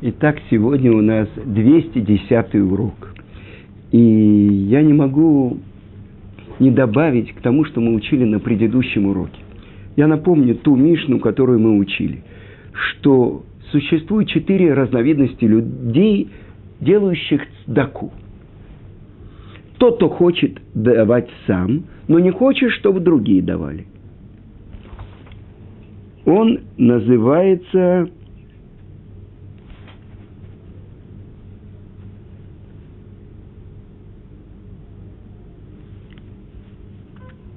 Итак, сегодня у нас 210 урок. И я не могу не добавить к тому, что мы учили на предыдущем уроке. Я напомню ту Мишну, которую мы учили, что существует четыре разновидности людей, делающих цдаку. Тот, кто хочет давать сам, но не хочет, чтобы другие давали. Он называется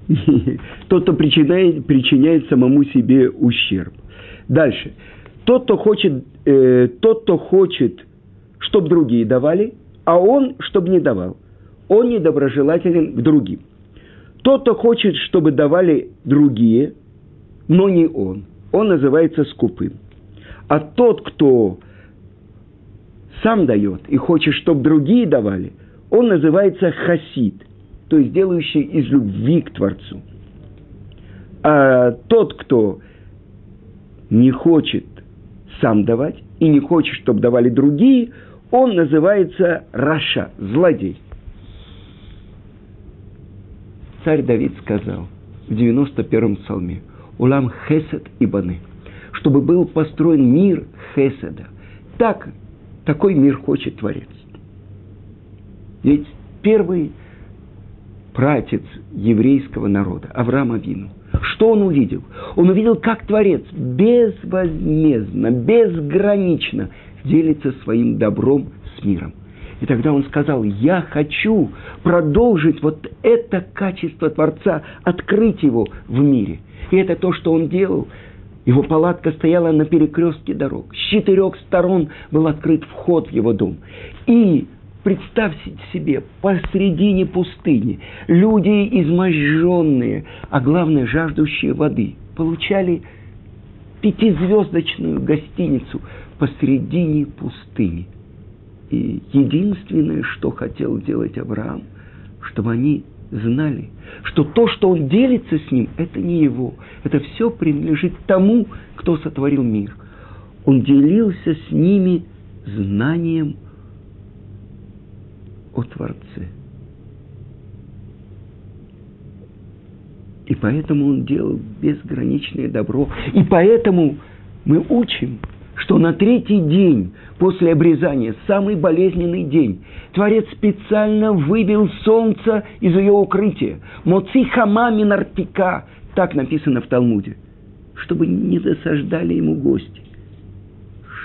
Тот, кто причиняет, причиняет самому себе ущерб. Дальше. Тот, кто хочет, э, тот, кто хочет, чтобы другие давали, а он, чтобы не давал. Он недоброжелателен к другим. Тот, кто хочет, чтобы давали другие, но не он, он называется скупым. А тот, кто сам дает и хочет, чтобы другие давали, он называется хасид – то есть делающий из любви к Творцу. А тот, кто не хочет сам давать и не хочет, чтобы давали другие, он называется Раша, злодей. Царь Давид сказал в 91-м псалме, Улам Хесед и Баны, чтобы был построен мир Хеседа. Так, такой мир хочет Творец. Ведь первый пратец еврейского народа, Авраам Авину. Что он увидел? Он увидел, как Творец безвозмездно, безгранично делится своим добром с миром. И тогда он сказал, я хочу продолжить вот это качество Творца, открыть его в мире. И это то, что он делал. Его палатка стояла на перекрестке дорог. С четырех сторон был открыт вход в его дом. И Представьте себе, посредине пустыни люди изможденные, а главное, жаждущие воды, получали пятизвездочную гостиницу посредине пустыни. И единственное, что хотел делать Авраам, чтобы они знали, что то, что он делится с ним, это не его. Это все принадлежит тому, кто сотворил мир. Он делился с ними знанием о Творце. И поэтому он делал безграничное добро. И поэтому мы учим, что на третий день после обрезания, самый болезненный день, Творец специально выбил солнце из ее укрытия. Моци хама минартика, так написано в Талмуде, чтобы не засаждали ему гости.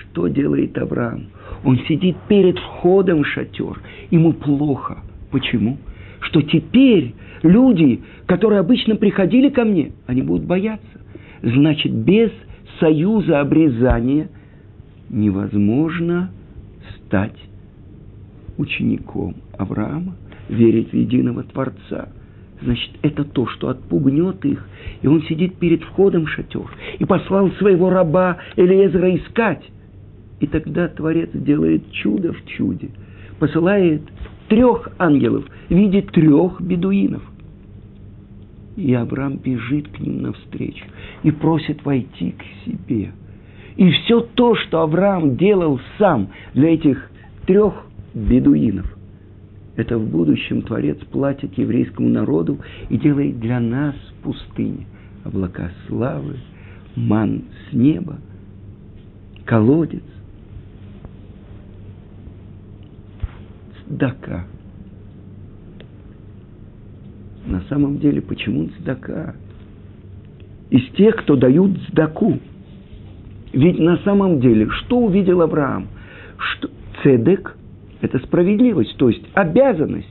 Что делает Авраам? Он сидит перед входом в шатер. Ему плохо. Почему? Что теперь люди, которые обычно приходили ко мне, они будут бояться. Значит, без союза обрезания невозможно стать учеником Авраама, верить в единого Творца. Значит, это то, что отпугнет их. И он сидит перед входом в шатер и послал своего раба Элиезра искать. И тогда Творец делает чудо в чуде. Посылает трех ангелов в виде трех бедуинов. И Авраам бежит к ним навстречу и просит войти к себе. И все то, что Авраам делал сам для этих трех бедуинов, это в будущем Творец платит еврейскому народу и делает для нас в пустыне облака славы, ман с неба, колодец, цдака. На самом деле, почему цдака? Из тех, кто дают цдаку. Ведь на самом деле, что увидел Авраам? Что цедек – это справедливость, то есть обязанность.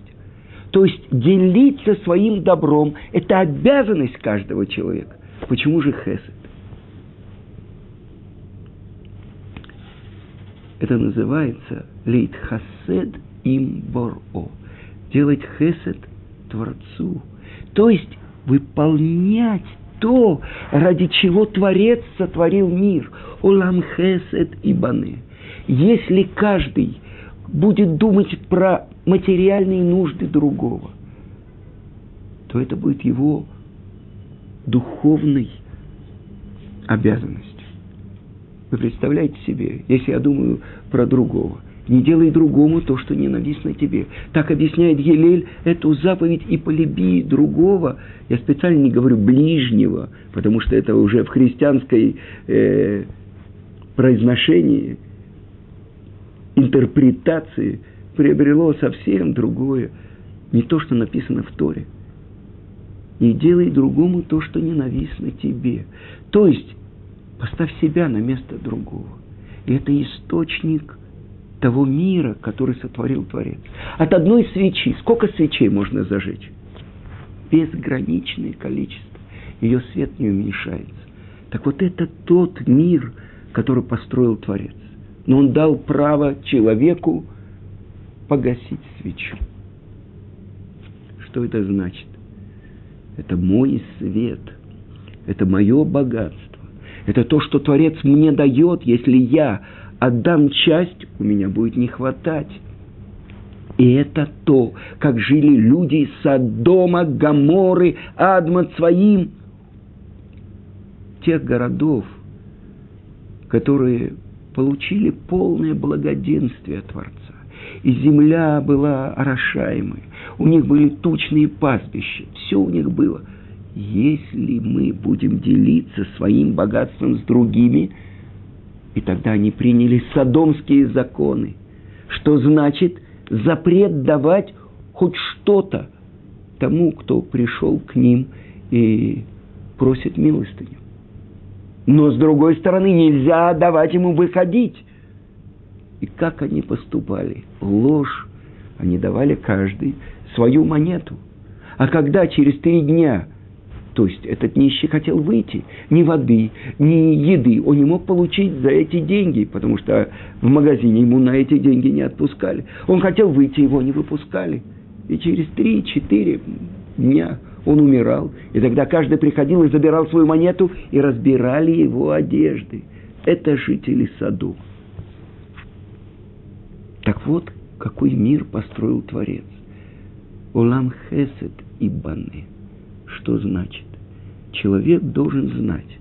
То есть делиться своим добром – это обязанность каждого человека. Почему же хесед? Это называется лейт хасед им боро. Делать хесед Творцу. То есть выполнять то, ради чего Творец сотворил мир. Улам хесед и баны. Если каждый будет думать про материальные нужды другого, то это будет его духовной обязанностью. Вы представляете себе, если я думаю про другого, не делай другому то, что ненавистно тебе. Так объясняет Елель эту заповедь и полюби другого. Я специально не говорю ближнего, потому что это уже в христианской э, произношении, интерпретации приобрело совсем другое. Не то, что написано в Торе. Не делай другому то, что ненавистно тебе. То есть, поставь себя на место другого. И это источник того мира, который сотворил Творец. От одной свечи, сколько свечей можно зажечь? Безграничное количество. Ее свет не уменьшается. Так вот это тот мир, который построил Творец. Но он дал право человеку погасить свечу. Что это значит? Это мой свет. Это мое богатство. Это то, что Творец мне дает, если я отдам часть, у меня будет не хватать. И это то, как жили люди Содома, Гаморы, Адмат своим, тех городов, которые получили полное благоденствие Творца. И земля была орошаемой. У них были тучные пастбища. Все у них было. Если мы будем делиться своим богатством с другими, и тогда они приняли садомские законы, что значит запрет давать хоть что-то тому, кто пришел к ним и просит милостыню. Но с другой стороны, нельзя давать ему выходить. И как они поступали? Ложь. Они давали каждый свою монету. А когда через три дня, то есть этот нищий хотел выйти, ни воды, ни еды, он не мог получить за эти деньги, потому что в магазине ему на эти деньги не отпускали. Он хотел выйти, его не выпускали. И через три-четыре дня он умирал. И тогда каждый приходил и забирал свою монету и разбирали его одежды. Это жители саду. Так вот, какой мир построил Творец. Улам Хесед и Баны. Что значит? Человек должен знать,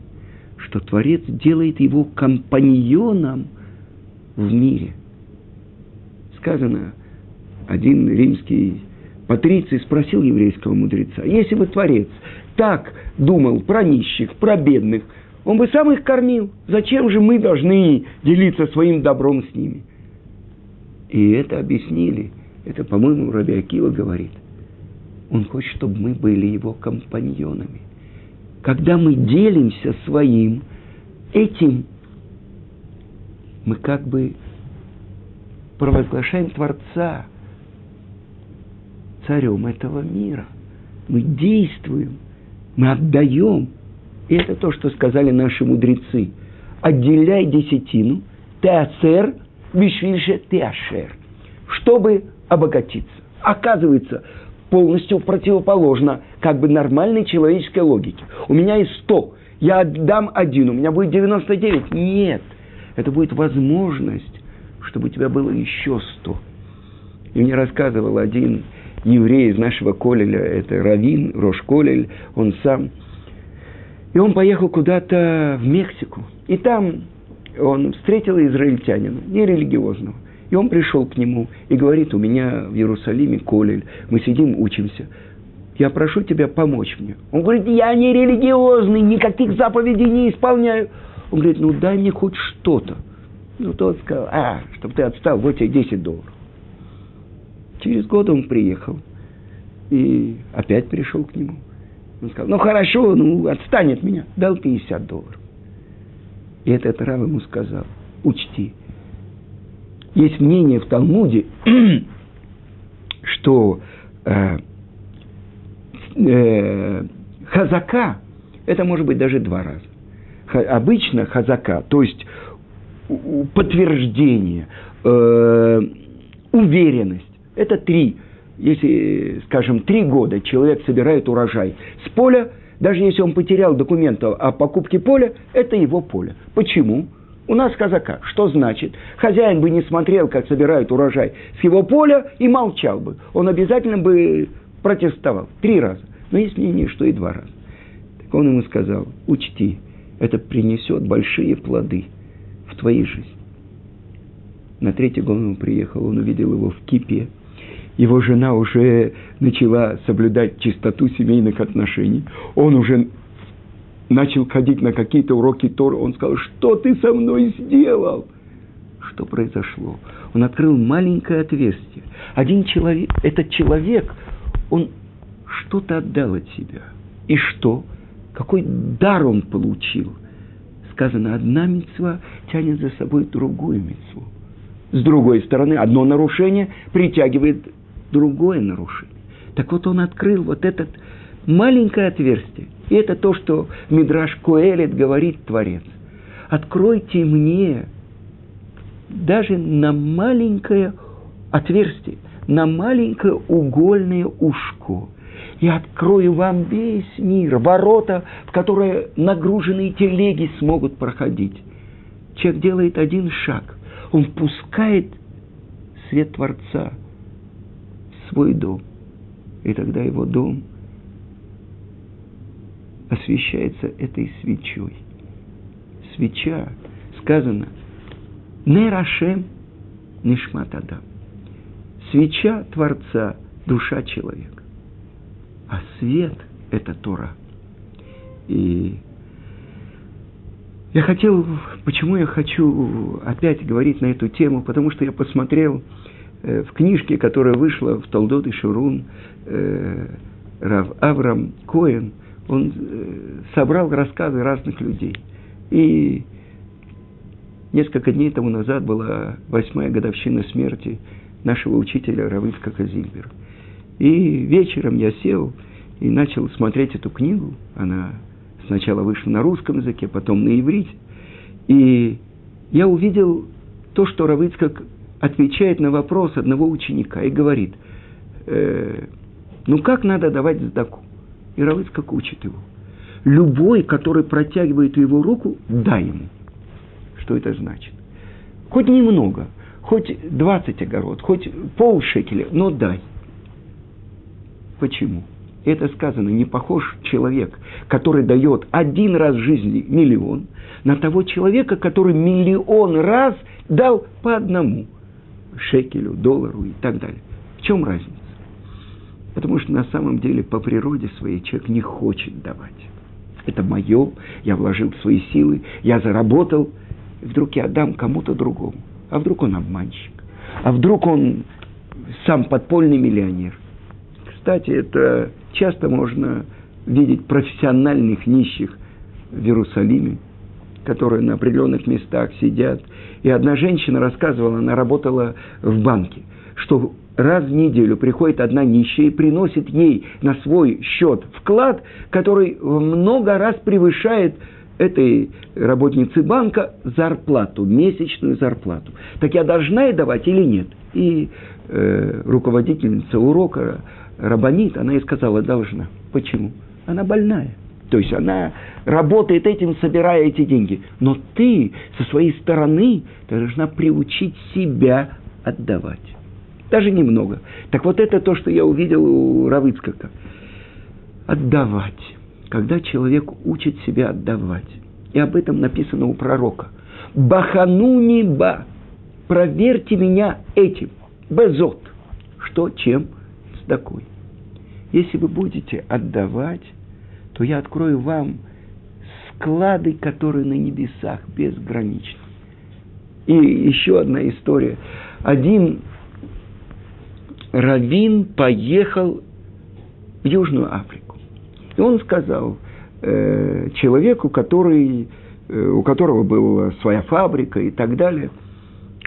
что Творец делает его компаньоном в мире. Сказано, один римский Патриций спросил еврейского мудреца, если бы Творец так думал про нищих, про бедных, он бы сам их кормил. Зачем же мы должны делиться своим добром с ними? И это объяснили. Это, по-моему, Раби Акива говорит. Он хочет, чтобы мы были его компаньонами. Когда мы делимся своим, этим мы как бы провозглашаем Творца – царем этого мира. Мы действуем, мы отдаем. И это то, что сказали наши мудрецы. Отделяй десятину, теацер, вишвише теашер, чтобы обогатиться. Оказывается, полностью противоположно как бы нормальной человеческой логике. У меня есть 100, я отдам один, у меня будет 99. Нет, это будет возможность, чтобы у тебя было еще 100. И мне рассказывал один еврей из нашего колеля, это Равин, Рош Колель, он сам. И он поехал куда-то в Мексику. И там он встретил израильтянина, нерелигиозного. И он пришел к нему и говорит, у меня в Иерусалиме колель, мы сидим, учимся. Я прошу тебя помочь мне. Он говорит, я не религиозный, никаких заповедей не исполняю. Он говорит, ну дай мне хоть что-то. Ну, тот сказал, а, чтобы ты отстал, вот тебе 10 долларов. Через год он приехал и опять пришел к нему. Он сказал, ну хорошо, ну отстань от меня. Дал 50 долларов. И этот раб ему сказал, учти, есть мнение в Талмуде, что э, э, хазака, это может быть даже два раза. Ха, обычно хазака, то есть подтверждение, э, уверенность, это три, если, скажем, три года человек собирает урожай с поля, даже если он потерял документы о покупке поля, это его поле. Почему? У нас казака. Что значит? Хозяин бы не смотрел, как собирают урожай с его поля и молчал бы. Он обязательно бы протестовал. Три раза. Но есть мнение, что и два раза. Так он ему сказал, учти, это принесет большие плоды твоей жизни. На третий год он приехал, он увидел его в кипе. Его жена уже начала соблюдать чистоту семейных отношений. Он уже начал ходить на какие-то уроки Тора. Он сказал, что ты со мной сделал? Что произошло? Он открыл маленькое отверстие. Один человек, этот человек, он что-то отдал от себя. И что? Какой дар он получил? Сказано, одна мецва тянет за собой другую мецву. С другой стороны, одно нарушение притягивает другое нарушение. Так вот он открыл вот этот маленькое отверстие. И это то, что Мидраш Коэлит говорит Творец. Откройте мне даже на маленькое отверстие, на маленькое угольное ушко. И открою вам весь мир, ворота, в которые нагруженные телеги смогут проходить. Человек делает один шаг – он впускает свет Творца в свой дом. И тогда его дом освещается этой свечой. Свеча, сказано, Нерашем Нишматада. Свеча Творца, душа человека. А свет – это Тора. И я хотел, почему я хочу опять говорить на эту тему, потому что я посмотрел э, в книжке, которая вышла в Талдот и Шурун, э, Рав Авram Коэн, он э, собрал рассказы разных людей. И несколько дней тому назад была восьмая годовщина смерти нашего учителя Равицка Казильбера. И вечером я сел и начал смотреть эту книгу. Она Сначала вышел на русском языке, потом на иврите. И я увидел то, что Равыцкак отвечает на вопрос одного ученика и говорит, э, ну как надо давать сдаку? И Равыцкак учит его. Любой, который протягивает его руку, дай ему. Что это значит? Хоть немного, хоть 20 огород, хоть пол шекеля, но дай. Почему? это сказано, не похож человек, который дает один раз в жизни миллион, на того человека, который миллион раз дал по одному шекелю, доллару и так далее. В чем разница? Потому что на самом деле по природе своей человек не хочет давать. Это мое, я вложил свои силы, я заработал, и вдруг я отдам кому-то другому. А вдруг он обманщик? А вдруг он сам подпольный миллионер? Кстати, это часто можно видеть профессиональных нищих в Иерусалиме, которые на определенных местах сидят. И одна женщина рассказывала, она работала в банке, что раз в неделю приходит одна нищая и приносит ей на свой счет вклад, который много раз превышает этой работнице банка зарплату, месячную зарплату. Так я должна ей давать или нет? И э, руководительница урока рабанит, она и сказала, должна. Почему? Она больная. То есть она работает этим, собирая эти деньги. Но ты со своей стороны должна приучить себя отдавать. Даже немного. Так вот это то, что я увидел у Равыцкака. Отдавать. Когда человек учит себя отдавать. И об этом написано у пророка. Бахануни ба. Проверьте меня этим. Безот. Что, чем? такой. Если вы будете отдавать, то я открою вам склады, которые на небесах безграничны. И еще одна история. Один раввин поехал в Южную Африку. И он сказал э, человеку, который, э, у которого была своя фабрика и так далее –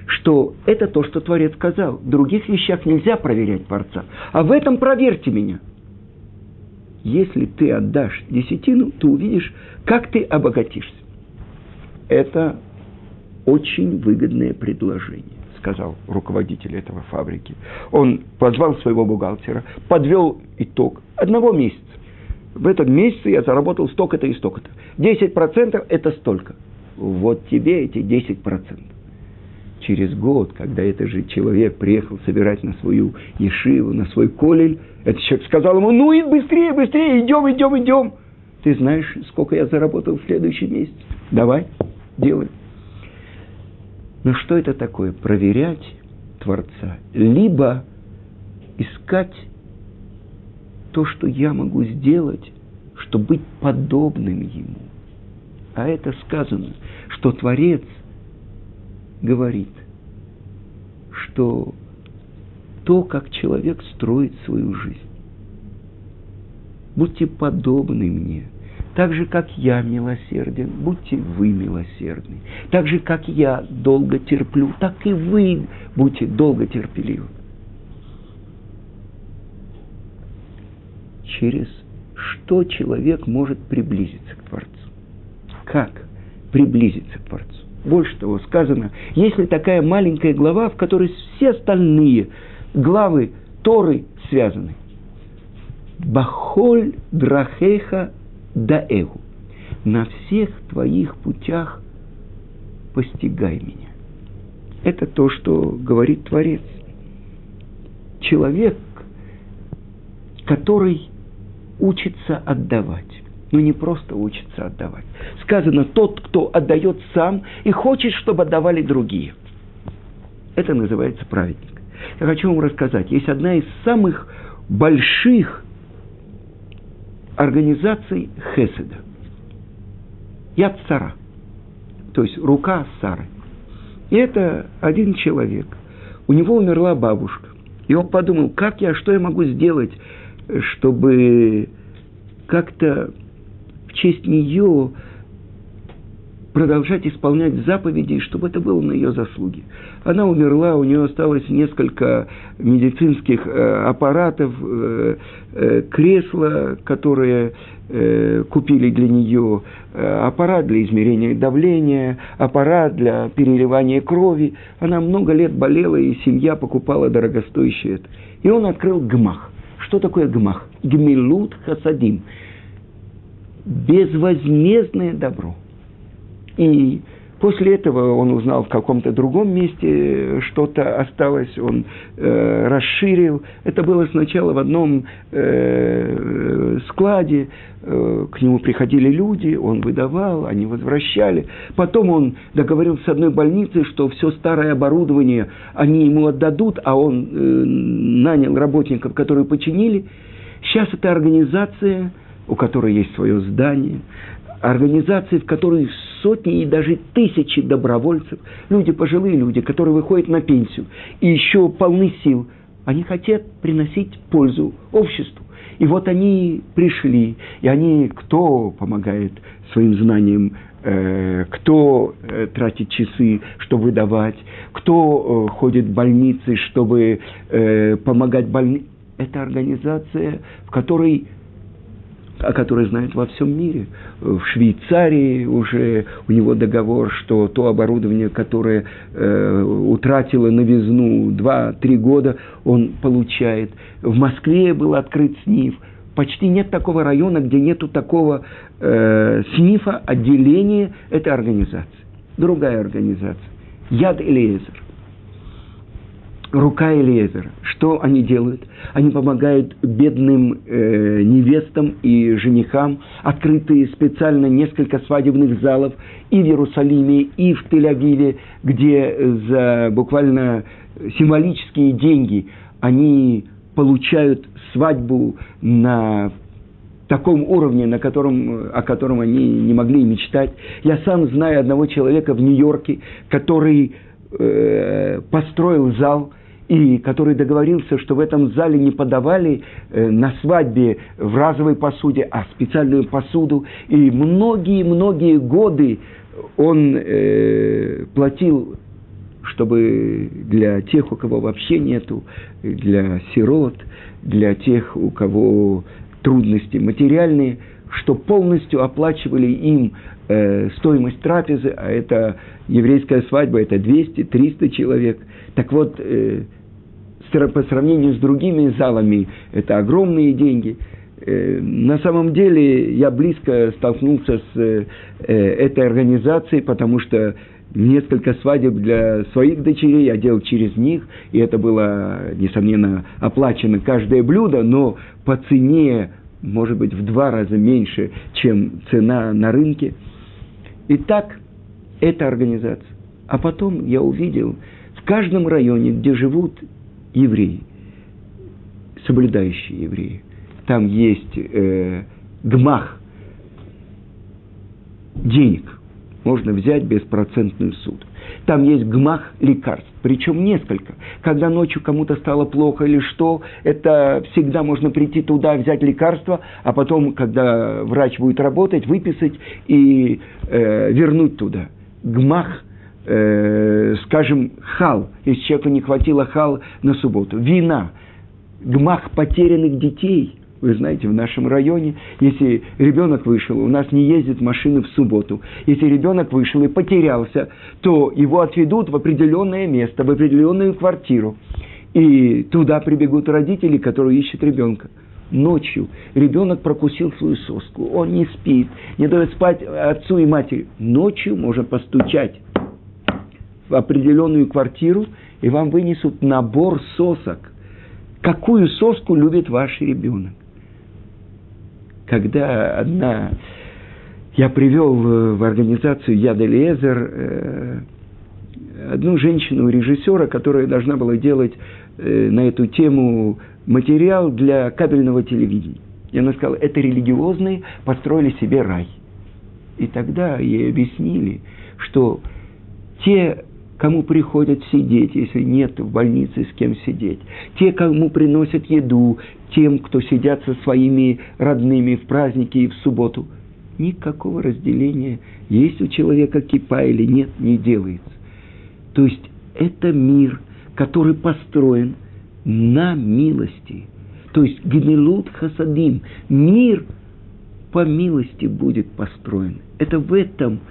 что это то, что Творец сказал. В других вещах нельзя проверять Творца. А в этом проверьте меня. Если ты отдашь десятину, ты увидишь, как ты обогатишься. Это очень выгодное предложение, сказал руководитель этого фабрики. Он позвал своего бухгалтера, подвел итог одного месяца. В этом месяце я заработал столько-то и столько-то. 10% это столько. Вот тебе эти 10% через год, когда этот же человек приехал собирать на свою ешиву, на свой колель, этот человек сказал ему, ну и быстрее, быстрее, идем, идем, идем. Ты знаешь, сколько я заработал в следующий месяц? Давай, делай. Но что это такое? Проверять Творца. Либо искать то, что я могу сделать, чтобы быть подобным Ему. А это сказано, что Творец говорит, что то, как человек строит свою жизнь. Будьте подобны мне, так же, как я милосерден, будьте вы милосердны. Так же, как я долго терплю, так и вы будьте долго терпеливы. Через что человек может приблизиться к Творцу? Как приблизиться к Творцу? Больше того, сказано, если такая маленькая глава, в которой все остальные главы Торы связаны. Бахоль драхеха даэгу. На всех твоих путях постигай меня. Это то, что говорит Творец. Человек, который учится отдавать. Но не просто учится отдавать. Сказано, тот, кто отдает сам и хочет, чтобы отдавали другие. Это называется праведник. Я хочу вам рассказать. Есть одна из самых больших организаций Хеседа. Яд Сара. То есть рука Сары. И это один человек. У него умерла бабушка. И он подумал, как я, что я могу сделать, чтобы как-то в честь нее продолжать исполнять заповеди, чтобы это было на ее заслуги. Она умерла, у нее осталось несколько медицинских э, аппаратов, э, э, кресла, которые э, купили для нее, э, аппарат для измерения давления, аппарат для переливания крови. Она много лет болела, и семья покупала дорогостоящее это. И он открыл гмах. Что такое гмах? Гмилут хасадим. Безвозмездное добро – и после этого он узнал в каком-то другом месте что-то осталось, он э, расширил. Это было сначала в одном э, складе, э, к нему приходили люди, он выдавал, они возвращали. Потом он договорился с одной больницей, что все старое оборудование они ему отдадут, а он э, нанял работников, которые починили. Сейчас эта организация, у которой есть свое здание, организации, в которой сотни и даже тысячи добровольцев, люди пожилые люди, которые выходят на пенсию и еще полны сил, они хотят приносить пользу обществу. И вот они пришли, и они, кто помогает своим знаниям, э, кто э, тратит часы, чтобы выдавать, кто э, ходит в больницы, чтобы помогать больным. Это организация, в которой о которой знают во всем мире. В Швейцарии уже у него договор, что то оборудование, которое э, утратило новизну 2-3 года, он получает. В Москве был открыт СНИФ. Почти нет такого района, где нету такого э, СНИФа, отделения этой организации. Другая организация. Яд Элиезер рука Элиезера. Что они делают? Они помогают бедным э, невестам и женихам. Открытые специально несколько свадебных залов и в Иерусалиме, и в Тель-Авиве, где за буквально символические деньги они получают свадьбу на таком уровне, на котором, о котором они не могли мечтать. Я сам знаю одного человека в Нью-Йорке, который э, построил зал, и который договорился, что в этом зале не подавали э, на свадьбе в разовой посуде, а специальную посуду. И многие-многие годы он э, платил, чтобы для тех, у кого вообще нету, для сирот, для тех, у кого трудности материальные, что полностью оплачивали им э, стоимость трапезы, а это еврейская свадьба, это 200-300 человек. Так вот, э, по сравнению с другими залами это огромные деньги. Э, на самом деле я близко столкнулся с э, этой организацией, потому что несколько свадеб для своих дочерей я делал через них, и это было, несомненно, оплачено каждое блюдо, но по цене, может быть, в два раза меньше, чем цена на рынке. Итак, эта организация. А потом я увидел в каждом районе, где живут евреи, соблюдающие евреи, там есть э, гмах денег. Можно взять беспроцентный суд. Там есть гмах лекарств, причем несколько. Когда ночью кому-то стало плохо или что, это всегда можно прийти туда, взять лекарство, а потом, когда врач будет работать, выписать и э, вернуть туда. Гмах э, скажем, хал, если человеку не хватило хал на субботу, вина, гмах потерянных детей – вы знаете, в нашем районе, если ребенок вышел, у нас не ездит машины в субботу. Если ребенок вышел и потерялся, то его отведут в определенное место, в определенную квартиру. И туда прибегут родители, которые ищут ребенка. Ночью ребенок прокусил свою соску, он не спит, не дает спать отцу и матери. Ночью можно постучать в определенную квартиру, и вам вынесут набор сосок. Какую соску любит ваш ребенок? Когда одна... Я привел в организацию Яд Элиезер э, одну женщину-режиссера, которая должна была делать э, на эту тему материал для кабельного телевидения. И она сказала, это религиозные построили себе рай. И тогда ей объяснили, что те кому приходят сидеть, если нет в больнице с кем сидеть, те, кому приносят еду, тем, кто сидят со своими родными в праздники и в субботу. Никакого разделения, есть у человека кипа или нет, не делается. То есть это мир, который построен на милости. То есть гемилут хасадим, мир по милости будет построен. Это в этом –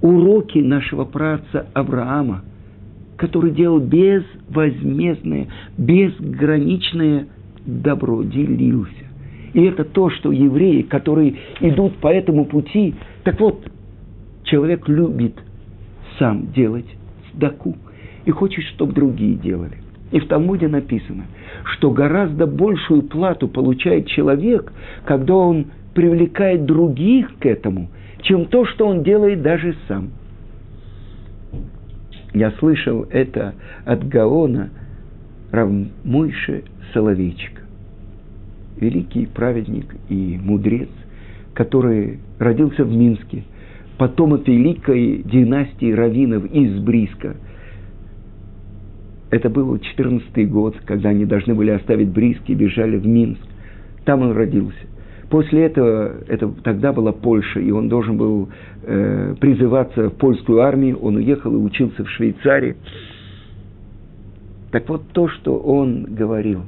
уроки нашего праца Авраама, который делал безвозмездное, безграничное добро, делился. И это то, что евреи, которые идут по этому пути, так вот, человек любит сам делать сдаку и хочет, чтобы другие делали. И в Талмуде написано, что гораздо большую плату получает человек, когда он привлекает других к этому – чем то, что он делает даже сам. Я слышал это от Гаона Равмойши Соловейчика. Великий праведник и мудрец, который родился в Минске, потомок великой династии раввинов из Бриска. Это был 14 год, когда они должны были оставить Бриски и бежали в Минск. Там он родился. После этого, это тогда была Польша, и он должен был э, призываться в польскую армию. Он уехал и учился в Швейцарии. Так вот то, что он говорил,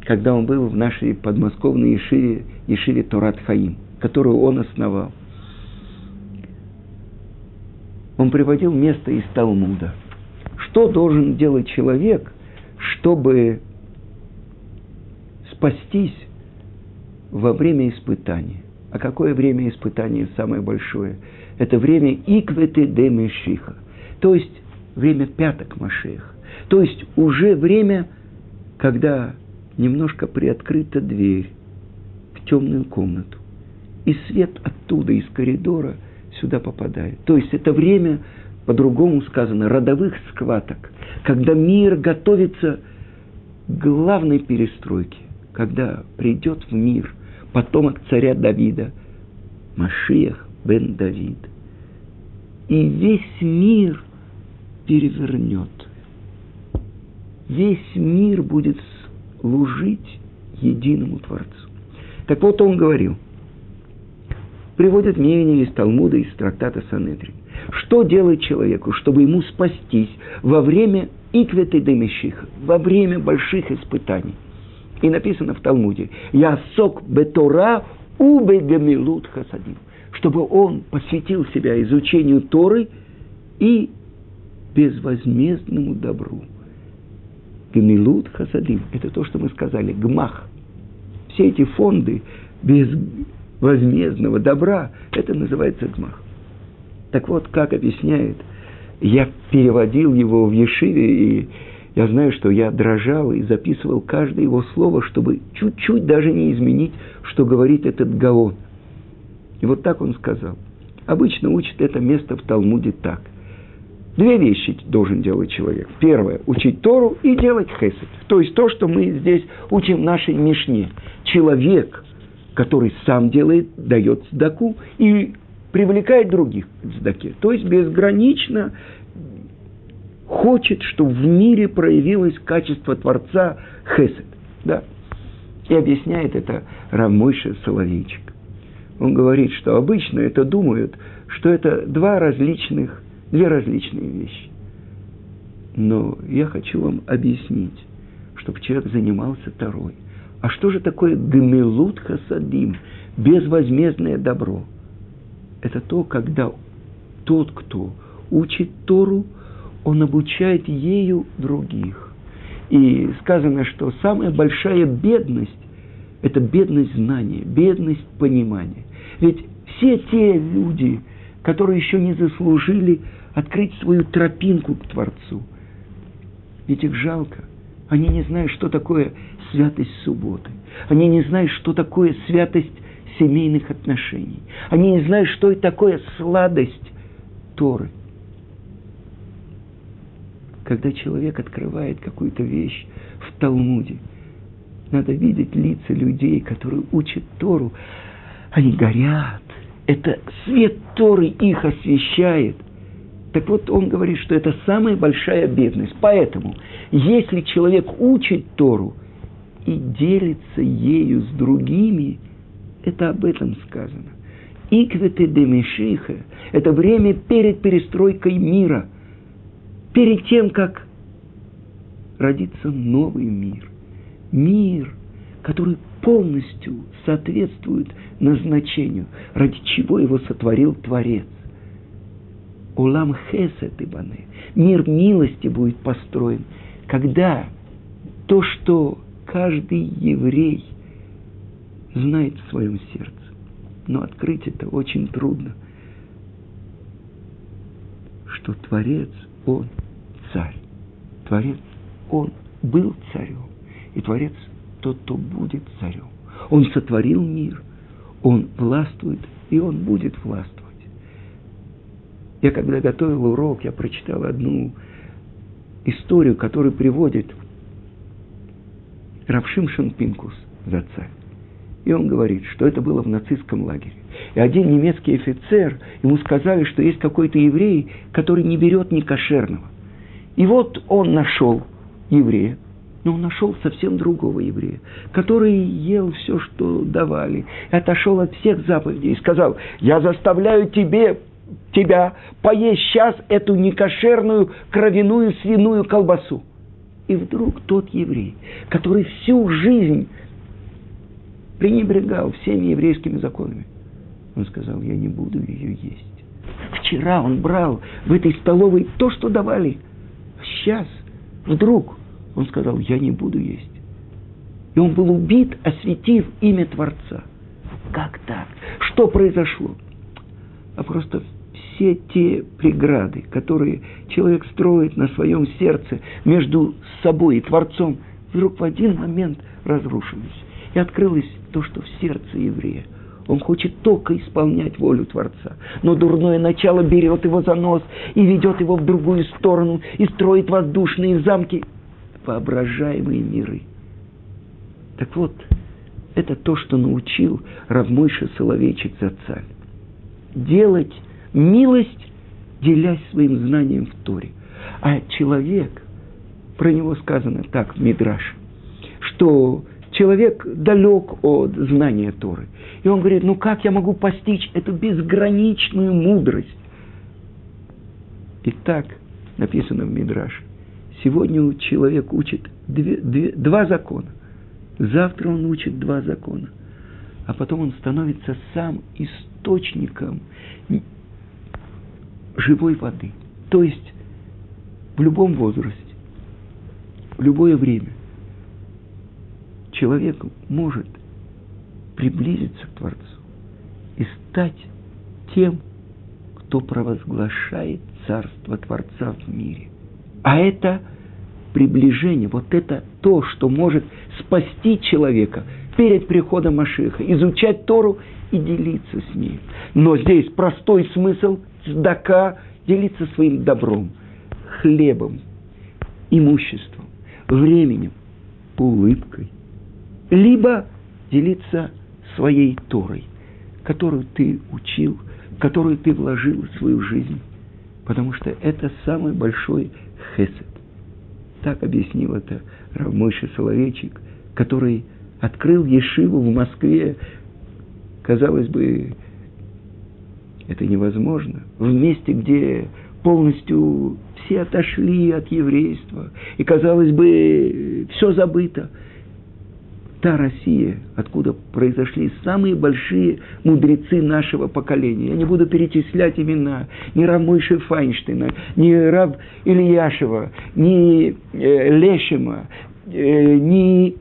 когда он был в нашей подмосковной Ешиве, Ешиве Торат Хаим, которую он основал. Он приводил место из Талмуда. Что должен делать человек, чтобы спастись во время испытания. А какое время испытания самое большое? Это время икветы де Мешиха, то есть время пяток Машеха. То есть уже время, когда немножко приоткрыта дверь в темную комнату, и свет оттуда, из коридора, сюда попадает. То есть это время, по-другому сказано, родовых схваток, когда мир готовится к главной перестройке, когда придет в мир потомок царя Давида, Машиях бен Давид. И весь мир перевернет. Весь мир будет служить единому Творцу. Так вот он говорил, приводит мнение из Талмуда, из трактата Санедрин. Что делать человеку, чтобы ему спастись во время икветы демещиха, во время больших испытаний – и написано в Талмуде, «Я сок бетора убе гамилут хасадим», чтобы он посвятил себя изучению Торы и безвозмездному добру. Гамилут хасадим – это то, что мы сказали, гмах. Все эти фонды безвозмездного добра – это называется гмах. Так вот, как объясняет, я переводил его в Ешиве, и я знаю, что я дрожал и записывал каждое его слово, чтобы чуть-чуть даже не изменить, что говорит этот Гаон. И вот так он сказал. Обычно учат это место в Талмуде так. Две вещи должен делать человек. Первое – учить Тору и делать хесед. То есть то, что мы здесь учим в нашей Мишне. Человек, который сам делает, дает сдаку и привлекает других к сдаке. То есть безгранично хочет, чтобы в мире проявилось качество Творца хесед. Да. И объясняет это Рамойша Соловейчик. Он говорит, что обычно это думают, что это два различных Две различные вещи. Но я хочу вам объяснить, чтобы человек занимался второй. А что же такое гмелут хасадим, безвозмездное добро? Это то, когда тот, кто учит Тору, он обучает ею других. И сказано, что самая большая бедность – это бедность знания, бедность понимания. Ведь все те люди, которые еще не заслужили открыть свою тропинку к Творцу. Ведь их жалко. Они не знают, что такое святость субботы. Они не знают, что такое святость семейных отношений. Они не знают, что это такое сладость Торы. Когда человек открывает какую-то вещь в Талмуде, надо видеть лица людей, которые учат Тору. Они горят. Это свет Торы их освещает. Так вот, он говорит, что это самая большая бедность. Поэтому, если человек учит Тору и делится ею с другими, это об этом сказано. Иквете де Мешиха – это время перед перестройкой мира, перед тем, как родится новый мир. Мир, который полностью соответствует назначению, ради чего его сотворил Творец. Улам Хесед Ибане. Мир милости будет построен, когда то, что каждый еврей знает в своем сердце, но открыть это очень трудно, что Творец, Он царь. Творец, Он был царем. И Творец тот, кто будет царем. Он сотворил мир, Он властвует, и Он будет властвовать. Я когда готовил урок, я прочитал одну историю, которую приводит Равшимшин Пинкус за царь. И он говорит, что это было в нацистском лагере. И один немецкий офицер, ему сказали, что есть какой-то еврей, который не берет ни кошерного. И вот он нашел еврея, но он нашел совсем другого еврея, который ел все, что давали, и отошел от всех заповедей и сказал, я заставляю тебе тебя поесть сейчас эту некошерную кровяную свиную колбасу. И вдруг тот еврей, который всю жизнь пренебрегал всеми еврейскими законами, он сказал, я не буду ее есть. Вчера он брал в этой столовой то, что давали. Сейчас, вдруг, он сказал, я не буду есть. И он был убит, осветив имя Творца. Как так? Что произошло? А просто все те преграды, которые человек строит на своем сердце между собой и Творцом, вдруг в один момент разрушились. И открылось то, что в сердце еврея. Он хочет только исполнять волю Творца. Но дурное начало берет его за нос и ведет его в другую сторону и строит воздушные замки, воображаемые миры. Так вот, это то, что научил Равмойша Соловейчик Зацаль. Делать милость, делясь своим знанием в Торе. А человек, про него сказано так в Мидраш, что человек далек от знания Торы. И он говорит, ну как я могу постичь эту безграничную мудрость? И так написано в Мидраше. Сегодня человек учит две, две, два закона. Завтра он учит два закона. А потом он становится сам источником живой воды. То есть в любом возрасте, в любое время человек может приблизиться к Творцу и стать тем, кто провозглашает Царство Творца в мире. А это приближение, вот это то, что может спасти человека перед приходом Машиха, изучать Тору и делиться с ней. Но здесь простой смысл – цдака, делиться своим добром. хлебом, имуществом, временем, улыбкой, либо делиться своей Торой, которую ты учил, которую ты вложил в свою жизнь, потому что это самый большой хесед. Так объяснил это Равмойша Соловейчик, который открыл Ешиву в Москве. Казалось бы, это невозможно. В месте, где полностью все отошли от еврейства, и, казалось бы, все забыто. Та Россия, откуда произошли самые большие мудрецы нашего поколения. Я не буду перечислять имена ни Рамыши Файнштейна, ни Рав Ильяшева, ни э, Лешима, э, ни...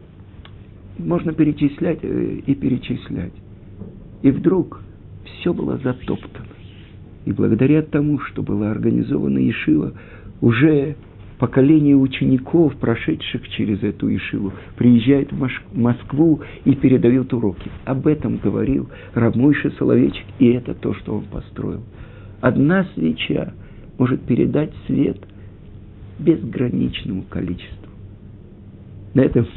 Можно перечислять э, и перечислять. И вдруг все было затоптано. И благодаря тому, что была организована Ешива, уже поколение учеников, прошедших через эту Ешиву, приезжает в Москву и передают уроки. Об этом говорил Рамойша Соловейчик, и это то, что он построил. Одна свеча может передать свет безграничному количеству. На этом